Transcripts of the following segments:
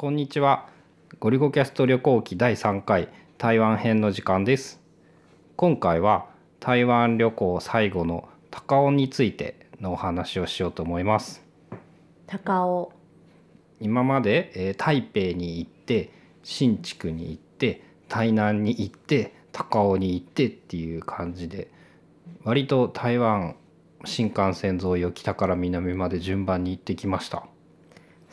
こんにちは。ゴリゴキャスト旅行記第3回台湾編の時間です。今回は台湾旅行最後の高雄についてのお話をしようと思います。高尾今まで、えー台北に行って新竹に行って台南に行って高雄に行ってっていう感じで割と台湾新幹線沿いを北から南まで順番に行ってきました。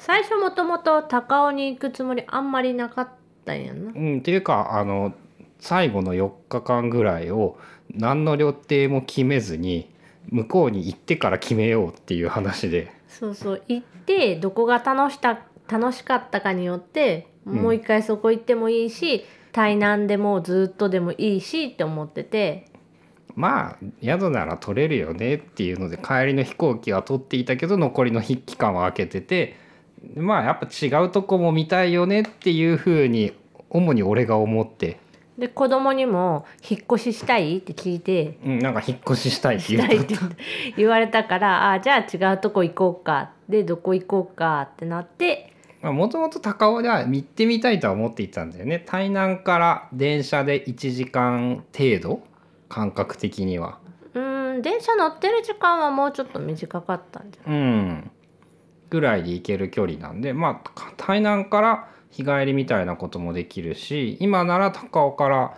最初もともと高尾に行くつもりあんまりなかったんやんな。うん、っていうかあの最後の4日間ぐらいを何の予定も決めずに向こうに行ってから決めようっていう話で。そうそう行ってどこが楽した楽しかったかによってうんもう一回そこ行ってもいいし、台南でもずっとでもいいしって思ってて。まあ宿なら取れるよねっていうので帰りの飛行機は取っていたけど残りの筆記間は空けててまあやっぱ違うとこも見たいよねっていうふうに主に俺が思って、で子供にも「引っ越ししたい?」って聞いて。うん、なんか引っ越ししたいってし言言われたからあじゃあ違うとこ行こうか。でどこ行こうか。ってなって。もともと高尾では行ってみたいとは思っていたんだよね。台南から電車で1時間程度？感覚的には。うーん電車乗ってる時間はもうちょっと短かったんじゃうんぐらいで行ける距離なんでまあか台南から日帰りみたいなこともできるし今なら高尾から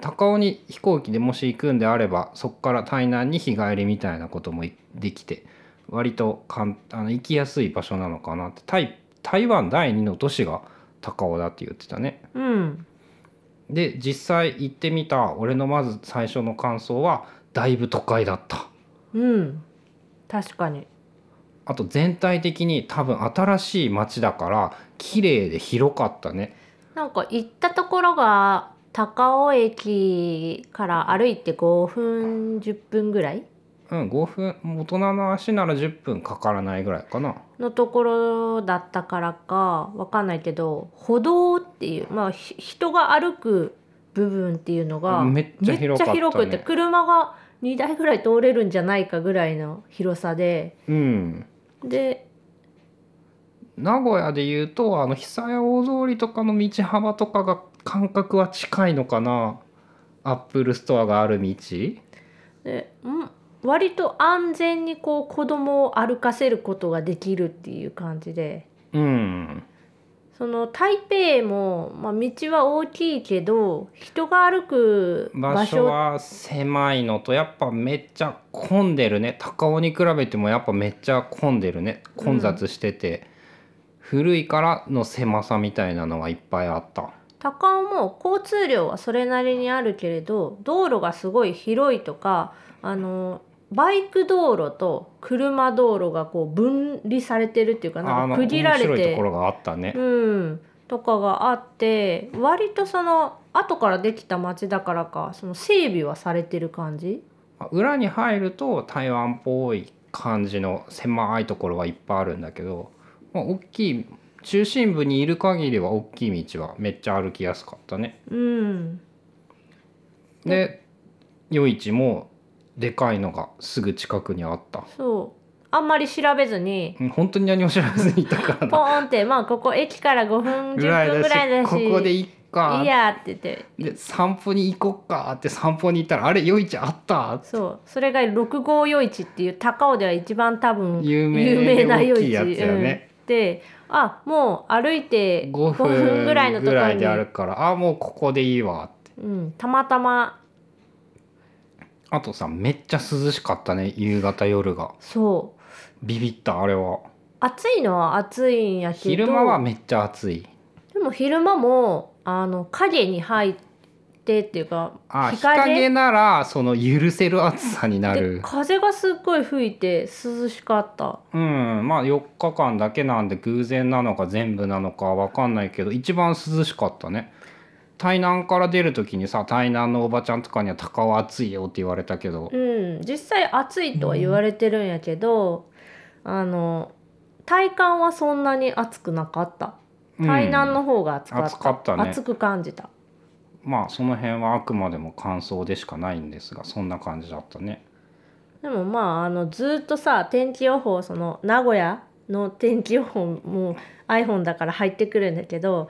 高尾に飛行機でもし行くんであればそこから台南に日帰りみたいなこともいできて割とかんあの行きやすい場所なのかなって。台台湾第2の都市が高尾だって言ってたね。うん。で実際行ってみた俺のまず最初の感想はだいぶ都会だった。うん。確かにあと全体的に多分新しい街だから綺麗で広かったね。なんか行ったところが高尾駅から歩いて5分10分ぐらい？うん5分大人の足なら10分かからないぐらいかな。のところだったからかわかんないけど歩道っていうまあひ人が歩く部分っていうのがめっちゃ広ね。広くて車が2台ぐらい通れるんじゃないかぐらいの広さで。うんで名古屋で言うとあの久屋大通りとかの道幅とかが感覚は近いのかな。アップルストアがある道。でん割と安全にこう子供を歩かせることができるっていう感じで。うんその台北も、まあ、道は大きいけど人が歩く場場所所は狭いのとやっぱめっちゃ混んでるね。高尾に比べてもやっぱめっちゃ混んでるね。混雑してて、古いからの狭さみたいなのがいっぱいあった。高尾も交通量はそれなりにあるけれど道路がすごい広いとかあのバイク道路と車道路がこう分離されてるっていうかあなんのか区切られ面白いとてころがあったね、うん、とかがあって割とその後からできた町だからかその整備はされてる感じ？裏に入ると台湾っぽい感じの狭いところはいっぱいあるんだけど、まあ、大きい中心部にいる限りは大きい道はめっちゃ歩きやすかったね。うん。で夜市もでかいのがすぐ近くにあった。そう。あんまり調べずにうん本当に何も知らずにいたから。ポなーンってまあここ駅から5分ぐら10分ぐらいだしここでいっか。いいやって言って。で散歩に行こっかって散歩に行ったらあれ夜市あった？そう。それが六号夜市っていう高尾では一番多分有名で大きいやつやね、うん。であもう歩いて5 5分分ぐらいのところにぐらいであるから。あもうここでいいわって。うん、たまたまあとさめっちゃ涼しかったね夕方夜が。そう。ビビったあれは。暑いのは暑いんやけど。昼間はめっちゃ暑い。でも昼間もあの影に入ってっていうかあ日陰？ならその許せる暑さになでる風がすっごい吹いて涼しかった。うんまあ4日間だけなんで偶然なのか全部なのかわかんないけど一番涼しかったね台南から出る時にさ台南のおばちゃんとかには「高尾暑いよ」って言われたけど。うん実際暑いとは言われてるんやけど、あの体感はそんなに暑くなかった。台南の方が暑かった,、暑かったね。暑く感じた。まあその辺はあくまでも感想でしかないんですがそんな感じだったね。でもまああのずっとさ天気予報その名古屋の天気予報も iPhone だから入ってくるんだけど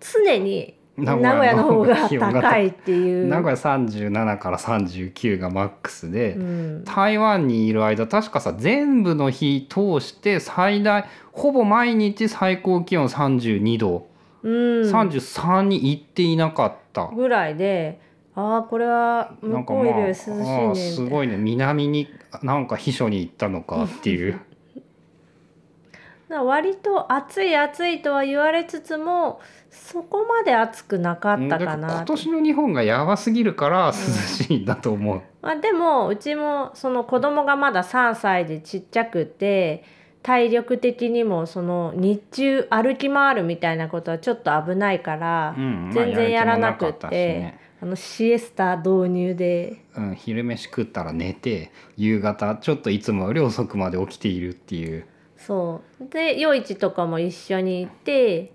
常に名古屋の方が高いっていう。名古屋37から39がマックスで、うん。台湾にいる間確かさ全部の日通して最大ほぼ毎日最高気温32度、うん、33に行っていなかった。ぐらいでああこれは向こうよりは涼しいねすごいね。南になんか秘書に行ったのかっていう割と暑い暑いとは言われつつもそこまで暑くなかったかな今年の日本がやばすぎるから涼しいんだと思う、まあ、でもうちもその子供がまだ3歳でちっちゃくて体力的にもその日中歩き回るみたいなことはちょっと危ないから、全然やらなくて、ね。あのシエスタ導入で。うん、昼飯食ったら寝て夕方ちょっといつもより遅くまで起きているっていうそう。で夜市とかも一緒に行って。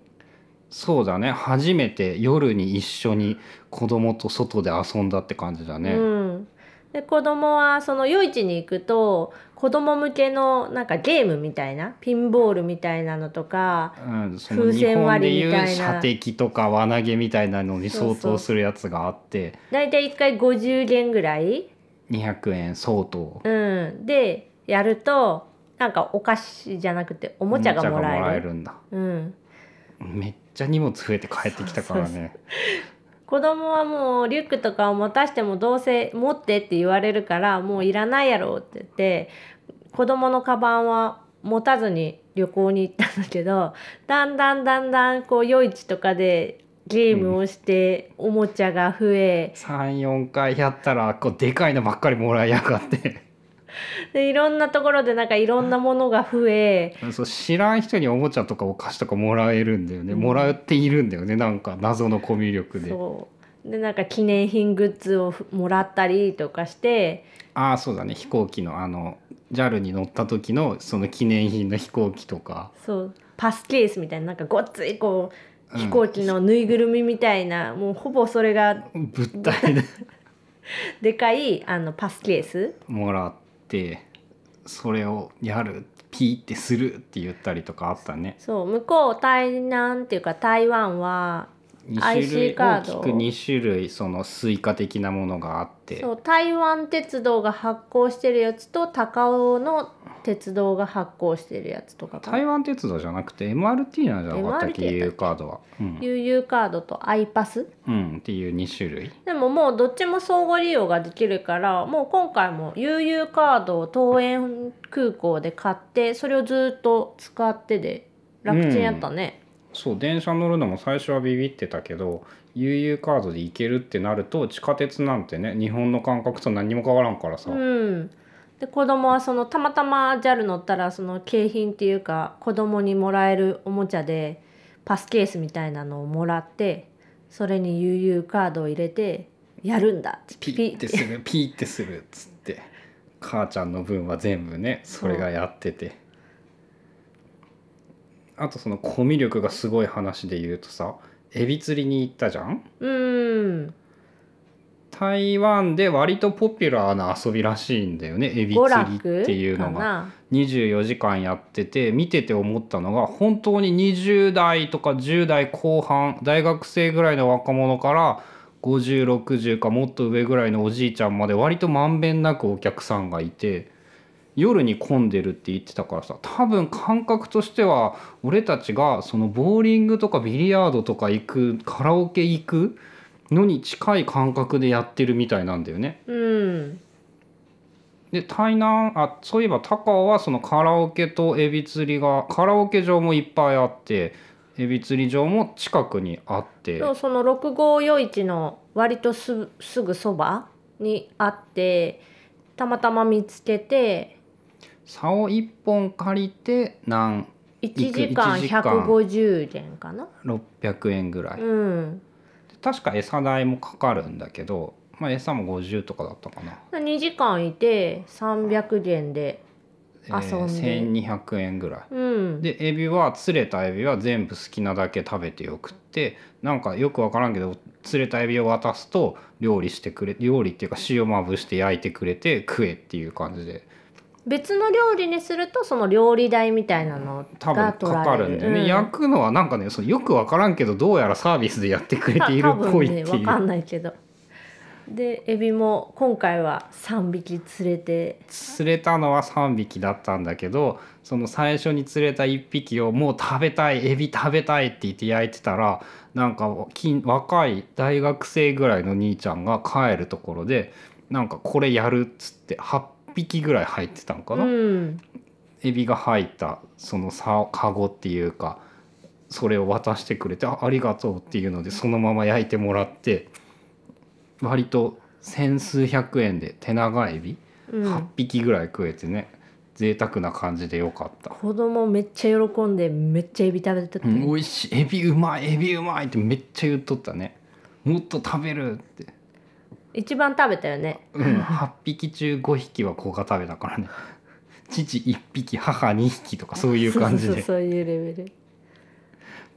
そうだね。初めて夜に一緒に子供と外で遊んだって感じだね、うん、で子供はその夜市に行くと子供向けのなんかゲームみたいなピンボールみたいなのとかうん、風船割りみたいな。射的とか輪投げみたいなのに相当するやつがあって。だいたい1回50元ぐらい、200円相当。うん、でやるとなんかお菓子じゃなくておもちゃがもらえる。るんだうん、めっちゃ荷物増えて帰ってきたからね。子供はもうリュックとかを持たしてもどうせ持ってって言われるからもういらないやろって言って子供のカバンは持たずに旅行に行ったんだけどだんだんだんだんこう夜市とかでゲームをしておもちゃが増え、34回やったらこうでかいのばっかりもらいやがって でいろんなところでなんかいろんなものが増えそう知らん人におもちゃとかお菓子とかもらえるんだよね、うん。もらっているんだよね。なんか謎のコミュ力で。そう。でなんか記念品グッズをもらったりとかしてああそうだね。飛行機のあの JAL に乗った時のその記念品の飛行機とか。そう。パスケースみたいななんかごっついこううん。飛行機のぬいぐるみみたいな、もうほぼそれが物体ででかいあのパスケース。もらってそれをやるピーってするって言ったりとかあったね。そう向こう台南っていうか台湾は2種類 IC カード。大きく2種類そのスイカ的なものがあって。そう台湾鉄道が発行してるやつと高雄の鉄道が発行してるやつとかかな。台湾鉄道じゃなくて MRT なんじゃなかったっけ MRT だっ U カードは、うん。悠々カードと i パス？うん、っていう2種類。でももうどっちも相互利用ができるからもう今回も悠々カードを桃園空港で買ってそれをずっと使ってで楽ちんやったね、そう電車乗るのも最初はビビってたけど悠々カードで行けるってなると地下鉄なんてね日本の感覚と何にも変わらんからさ、うん、で子供はそのたまたま JAL 乗ったらその景品っていうか子供にもらえるおもちゃでパスケースみたいなのをもらってそれに悠々カードを入れてやるんだってピッてするピーってするっつって。母ちゃんの分は全部ねそれがやっててあとそのコミュ力がすごい話で言うとさエビ釣りに行ったじゃん？うん。台湾で割とポピュラーな遊びらしいんだよねエビ娯釣り楽っていうのが。かな？24時間やってて見てて思ったのが本当に20代とか10代後半大学生ぐらいの若者から5060かもっと上ぐらいのおじいちゃんまで割とまんべんなくお客さんがいて夜に混んでるって言ってたからさ多分感覚としては俺たちがそのボーリングとかビリヤードとか行くカラオケ行くのに近い感覚でやってるみたいなんだよね。うんで台南あそういえば高尾はそのカラオケとエビ釣りがカラオケ場もいっぱいあってエビ釣り場も近くにあってそうその六号夜市の割とすすぐそばにあってたまたま見つけて竿1本借りて何？1時間1時間。150元かな？600円ぐらい、うん。確か餌代もかかるんだけど、まあ、餌も50とかだったかな、2時間いて300元でえー遊んで。1200円ぐらい。うん。でエビは釣れたエビは全部好きなだけ食べてよくってなんかよく分からんけど釣れたエビを渡すと料理してくれ料理っていうか塩まぶして焼いてくれて食えっていう感じで別の料理にするとその料理代みたいなの多分かかるんだよね、うん。焼くのはなんかねそうよく分からんけどどうやらサービスでやってくれているっぽい。っていう、ね分かんないけど。でエビも今回は3匹釣れて。釣れたのは3匹だったんだけどその最初に釣れた1匹をもう食べたいエビ食べたいって言って焼いてたらなんかき若い大学生ぐらいの兄ちゃんが帰るところでなんかこれやるっつって8匹ぐらい入ってたのかうな、んエビが入ったそのさカゴっていうかそれを渡してくれてあありがとうっていうのでそのまま焼いてもらって割と千数百円で手長エビうん。8匹ぐらい食えてね贅沢な感じでよかった、子供めっちゃ喜んでめっちゃエビ食べてた、うん、美味しい。エビうまいエビうまいってめっちゃ言っとったね。もっと食べるって、一番食べたよね。うん、8匹中5匹は子が食べたからね。父1匹母2匹とかそういう感じで。そうそうそういうレベル。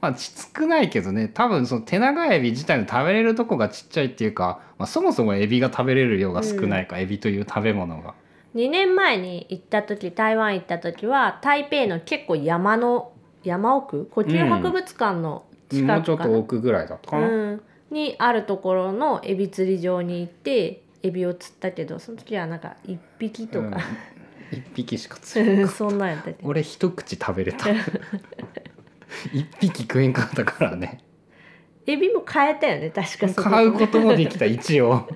まあち少ないけどね。多分その手長エビ自体の食べれるとこがちっちゃいっていうか、まあ、そもそもエビが食べれる量が少ないか、エビという食べ物が。2年前に行った時台湾行った時は台北の結構山の山奥？古虫博物館のも近うちょっくかな、と奥ぐらいだったかな、うん、にあるところのエビ釣り場に行ってエビを釣ったけどその時はなんか1匹とか、1匹しか釣れなかった。そんなんやった俺一口食べれた。1匹食えんかったからね。エビも買えたよね確かそこ買うこともできた 一応。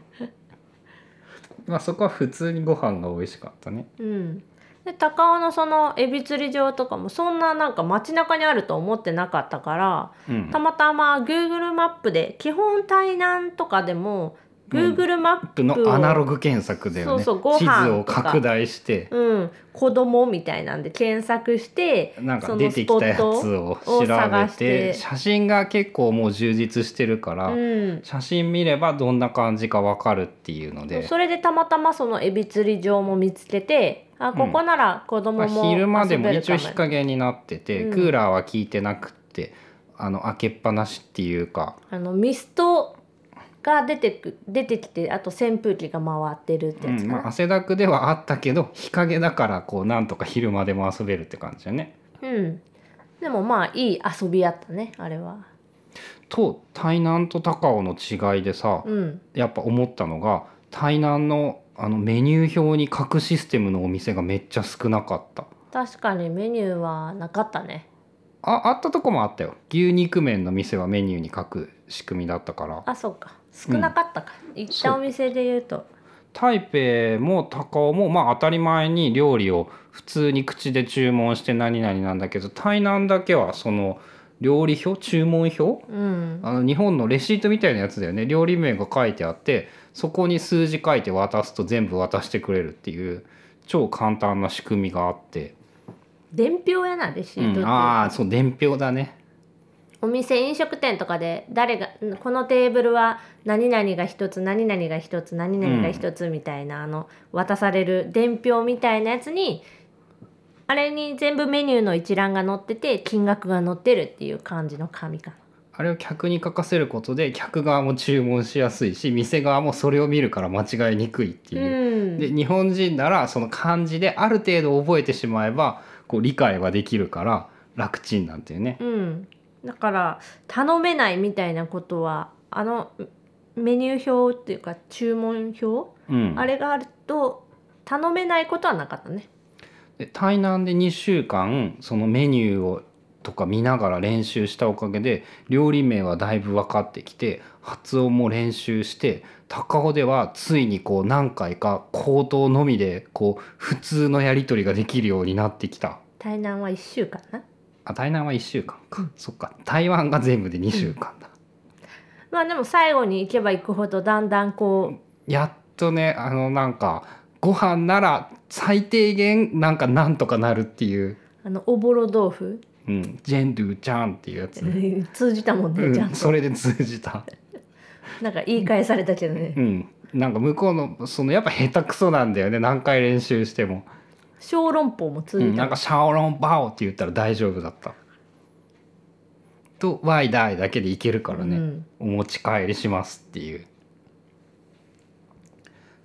まあそこは普通にご飯が美味しかったね。うん、で高尾のそのエビ釣り場とかもそんななんか街中にあると思ってなかったからうん。たまたま Google マップで基本台南とかでも Google マップを、のアナログ検索だよねそうそうご飯地図を拡大して。うん、子供みたいなんで検索してなんか出てきたやつを調べてて。写真が結構もう充実してるから、うん、写真見ればどんな感じかわかるっていうので、それでたまたまそのエビ釣り場も見つけてあここなら子供まあ、も昼間でも一応日陰になってて、うん。クーラーは効いてなくってあの開けっぱなしっていうか。あのミストが出てく出てきてあと扇風機が回ってるってやつかな、うん。まあ、汗だくではあったけど日陰だからこうなんとか昼間でも遊べるって感じだね。うん、でもまあいい遊びやったねあれは。と台南と高尾の違いでさ、うん、やっぱ思ったのが台南のあのメニュー表に書くシステムのお店がめっちゃ少なかった。確かにメニューはなかったね。ああったとこもあったよ。牛肉麺の店はメニューに書く仕組みだったから。あそうか。少なかったか、行ったお店で言うと。台北も高尾もまあ当たり前に料理を普通に口で注文して何々なんだけど台南だけはその料理表注文表？うん。あの日本のレシートみたいなやつだよね。料理名が書いてあってそこに数字書いて渡すと全部渡してくれるっていう超簡単な仕組みがあって、伝票やなレシうんートって、ああそう伝票だね。お店飲食店とかで誰がんこのテーブルは何々が一つ何々が一つ何々が一つみたいな、あの渡される伝票みたいなやつにあれに全部メニューの一覧が載ってて金額が載ってるっていう感じの紙かな。あれを客に書かせることで客側も注文しやすいし店側もそれを見るから間違いにくいっていう。うんで日本人ならその漢字である程度覚えてしまえばこう理解はできるから楽ちんなんていうね。うん、だから頼めないみたいなことはあのメニュー表っていうか注文表、うん、あれがあると頼めないことはなかったね。で台南で2週間そのメニューをとか見ながら練習したおかげで料理名はだいぶ分かってきて発音も練習して高尾ではついにこう何回か口頭のみでこう普通のやり取りができるようになってきた。台南は1週間な？あ台南は1週間か、そっか。台湾が全部で2週間だ、まあでも最後に行けば行くほどだんだんこやっとねあのなんかご飯なら最低限なんかなんとかなるっていう、う。あのおぼろ豆腐？うん、ジェンドゥちゃんっていうやつ、通じたもんね、うん、ちゃんと。それで通じた、なんか言い返されたけどね。うん、なんか向こうのそのやっぱ下手くそなんだよね。何回練習しても、小籠包も通うん、じたもん。なんかシャオロンバオって言ったら大丈夫だった。と「ワイダイ」だけでいけるからね、うん。お持ち帰りしますっていう。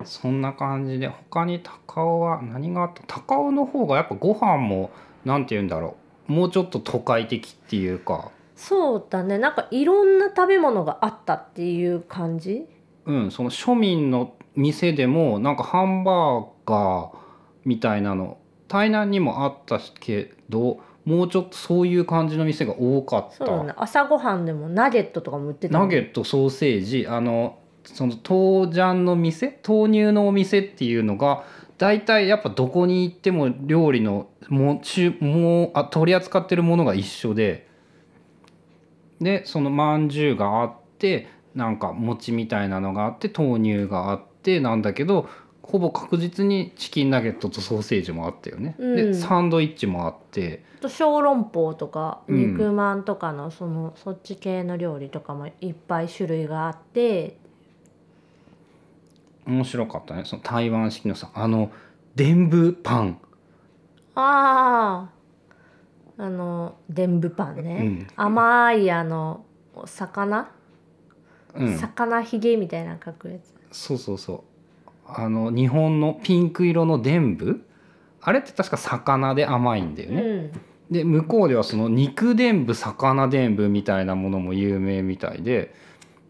そんな感じで他に高尾は何があった？高尾の方がやっぱご飯もなんて言うんだろうもうちょっと都会的っていうか。そうだね。なんかいろんな食べ物があったっていう感じ？うんその庶民の店でもなんかハンバーガーみたいなの台南にもあったけどもうちょっとそういう感じの店が多かった。そうだね。朝ごはんでもナゲットとかも売ってたナゲットソーセージあのその豆醤の店？豆乳のお店っていうのが大体やっぱどこに行っても料理のもちもうあ取り扱ってるものが一緒ででそのまんじゅうがあってなんか餅みたいなのがあって豆乳があってなんだけどほぼ確実にチキンナゲットとソーセージもあったよね。うん。でサンドイッチもあって。あと小籠包とかうん。肉まんとかのその、そっち系の料理とかもいっぱい種類があって面白かったね。その台湾式のさあの伝部パン。あああの伝部パンね、うん。甘いあのお魚、うん、魚ひげみたいなの描くやつ。そうそうそう。あの日本のピンク色の伝部あれって確か魚で甘いんだよね、うん。で向こうではその肉伝部魚伝部みたいなものも有名みたいで。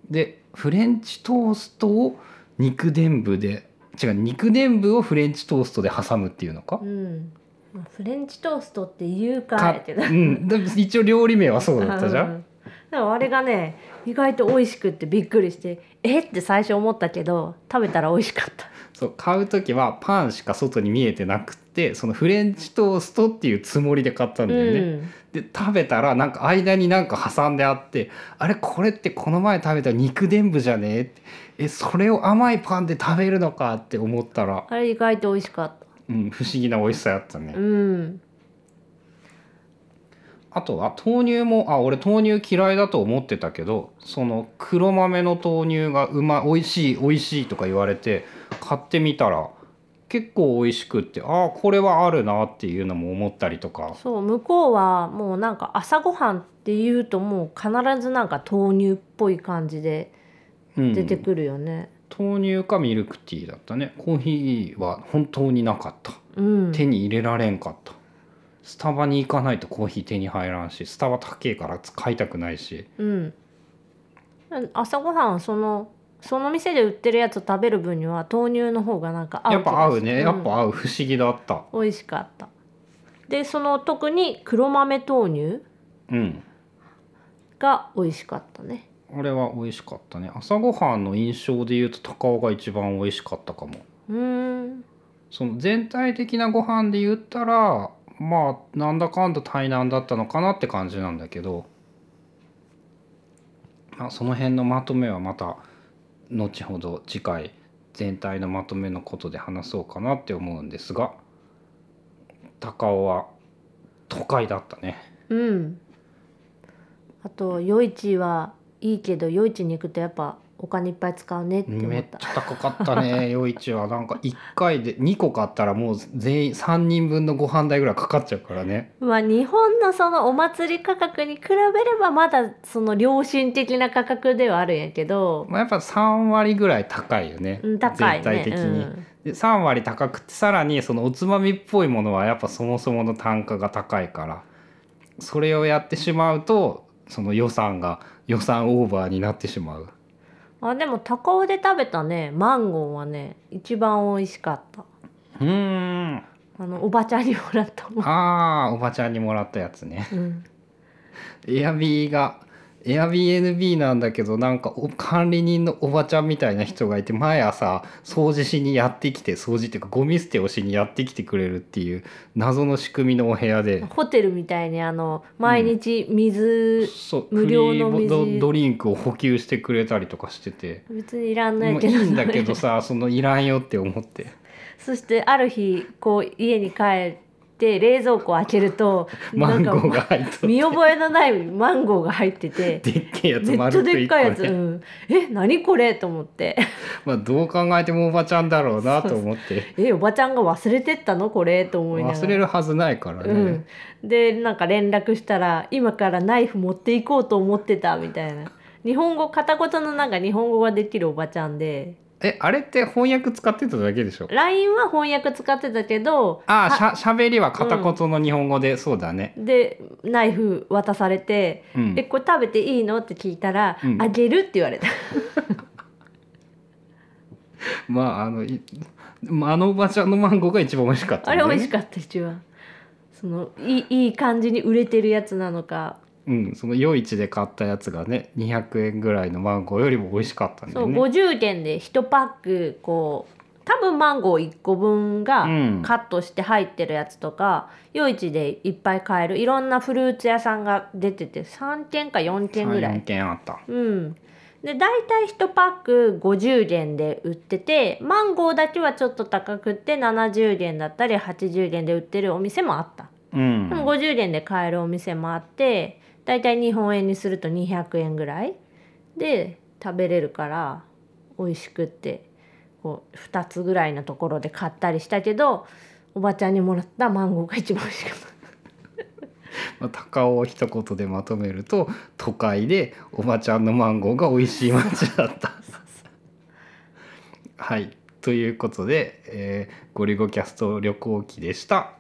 でフレンチトーストを肉伝部で違う肉伝部をフレンチトーストで挟むっていうのか？う、ん。まあフレンチトーストって言うかうん、一応料理名はそうだったじゃん でもあれがね意外と美味しくってびっくりしてえ？って最初思ったけど食べたら美味しかった。そう買う時はパンしか外に見えてなくってそのフレンチトーストっていうつもりで買ったんだよね、うん。で食べたらなんか間になんか挟んであってあれ？これってこの前食べた肉伝部じゃね？ええそれを甘いパンで食べるのかって思ったら、あれ意外と美味しかった。うん、不思議な美味しさやったね、うんあとは豆乳もあ俺豆乳嫌いだと思ってたけどその黒豆の豆乳がうまい美味しい美味しいとか言われて買ってみたら結構美味しくってああこれはあるなっていうのも思ったりとか。そう向こうはもうなんか朝ごはんっていうともう必ずなんか豆乳っぽい感じでうん。出てくるよね。豆乳かミルクティーだったね。コーヒーは本当になかった。うん。手に入れられんかったスタバに行かないとコーヒー手に入らんしスタバ高えから買いたくないし。うん。朝ごはんそのその店で売ってるやつを食べる分には豆乳の方がなんか合うやっぱ合うね、やっぱ合う。不思議だった。うん美味しかった。でその特に黒豆豆乳うん。が美味しかったね。あれは美味しかったね。朝ごはんの印象で言うと高尾が一番美味しかったかも。うーん。その全体的なご飯で言ったらまあなんだかんだ台南だったのかなって感じなんだけど、まあ、その辺のまとめはまた後ほど次回全体のまとめのことで話そうかなって思うんですが高尾は都会だったね。うん。あと夜市はいいけど夜市に行くとやっぱお金いっぱい使うねって思めった。っちゃ高かったね 夜市は。なんか1回で2個買ったらもう全員3人分のご飯代ぐらいかかっちゃうからね。まあ日本のそのお祭り価格に比べればまだその良心的な価格ではあるんやけど、まあ、やっぱ3割ぐらい高いよね。うん、高いね。全体的に、うん。で3割高くてさらにそのおつまみっぽいものはやっぱそもそもの単価が高いから。それをやってしまうとその予算が予算オーバーになってしまうあでも高尾で食べたね。マンゴーはね一番美味しかった。うーん。あのおばちゃんにもらったあーおばちゃんにもらったやつね。うん、エアビーがエアビー NB なんだけどなんかお管理人のおばちゃんみたいな人がいて毎朝掃除しにやってきて掃除っていうかゴミ捨てをしにやってきてくれるっていう謎の仕組みのお部屋で。ホテルみたいにあの毎日水、そう。無料の水ドドリンクを補給してくれたりとかしてて。別にいらんないけどいいんだけどさそのいらんよって思って。そしてある日こう家に帰って冷蔵庫を開けると マンゴーがなんか入って。見覚えのないマンゴーが入ってて。でっけえやつ丸くでっかいやつ、ねうん、え何これ？と思って。まあどう考えてもおばちゃんだろうなと思って。えおばちゃんが忘れてったの？これ？と思いながら。忘れるはずないからね、うん、でなんか連絡したら今からナイフ持っていこうと思ってたみたいな。日本語片言のなんか日本語ができるおばちゃんでえあれって翻訳使ってただけでしょ？LINE は翻訳使ってたけどああしはゃしゃべりは片言の日本語で、そうだね。でナイフ渡されて「うん。えこれ食べていいの?」って聞いたら「うん。あげる」って言われた。まああのいまああのおばちゃんのマンゴーが一番美味しかったね。れ美味しかった一番。そのいいいい感じに売れてるやつなのか、うん、その夜市で買ったやつがね200円ぐらいのマンゴーよりも美味しかったんだそうよね。50元で1パックこう多分マンゴー1個分がうんカットして入ってるやつとか、夜市でいっぱい買えるいろんなフルーツ屋さんが出てて3軒か4軒ぐら3い。軒あった。うんで大体1パック50元で売っててマンゴーだけはちょっと高くって70元だったり80元で売ってるお店もあった。うんでも50元で買えるお店もあってだいたい日本円にすると200円ぐらいで食べれるから美味しくってこう2つぐらいのところで買ったりしたけどおばちゃんにもらったマンゴーが一番美味しかった。まあ、高尾を一言でまとめると都会でおばちゃんのマンゴーが美味しい街だった。はいということで、えーゴリゴキャスト旅行記でした。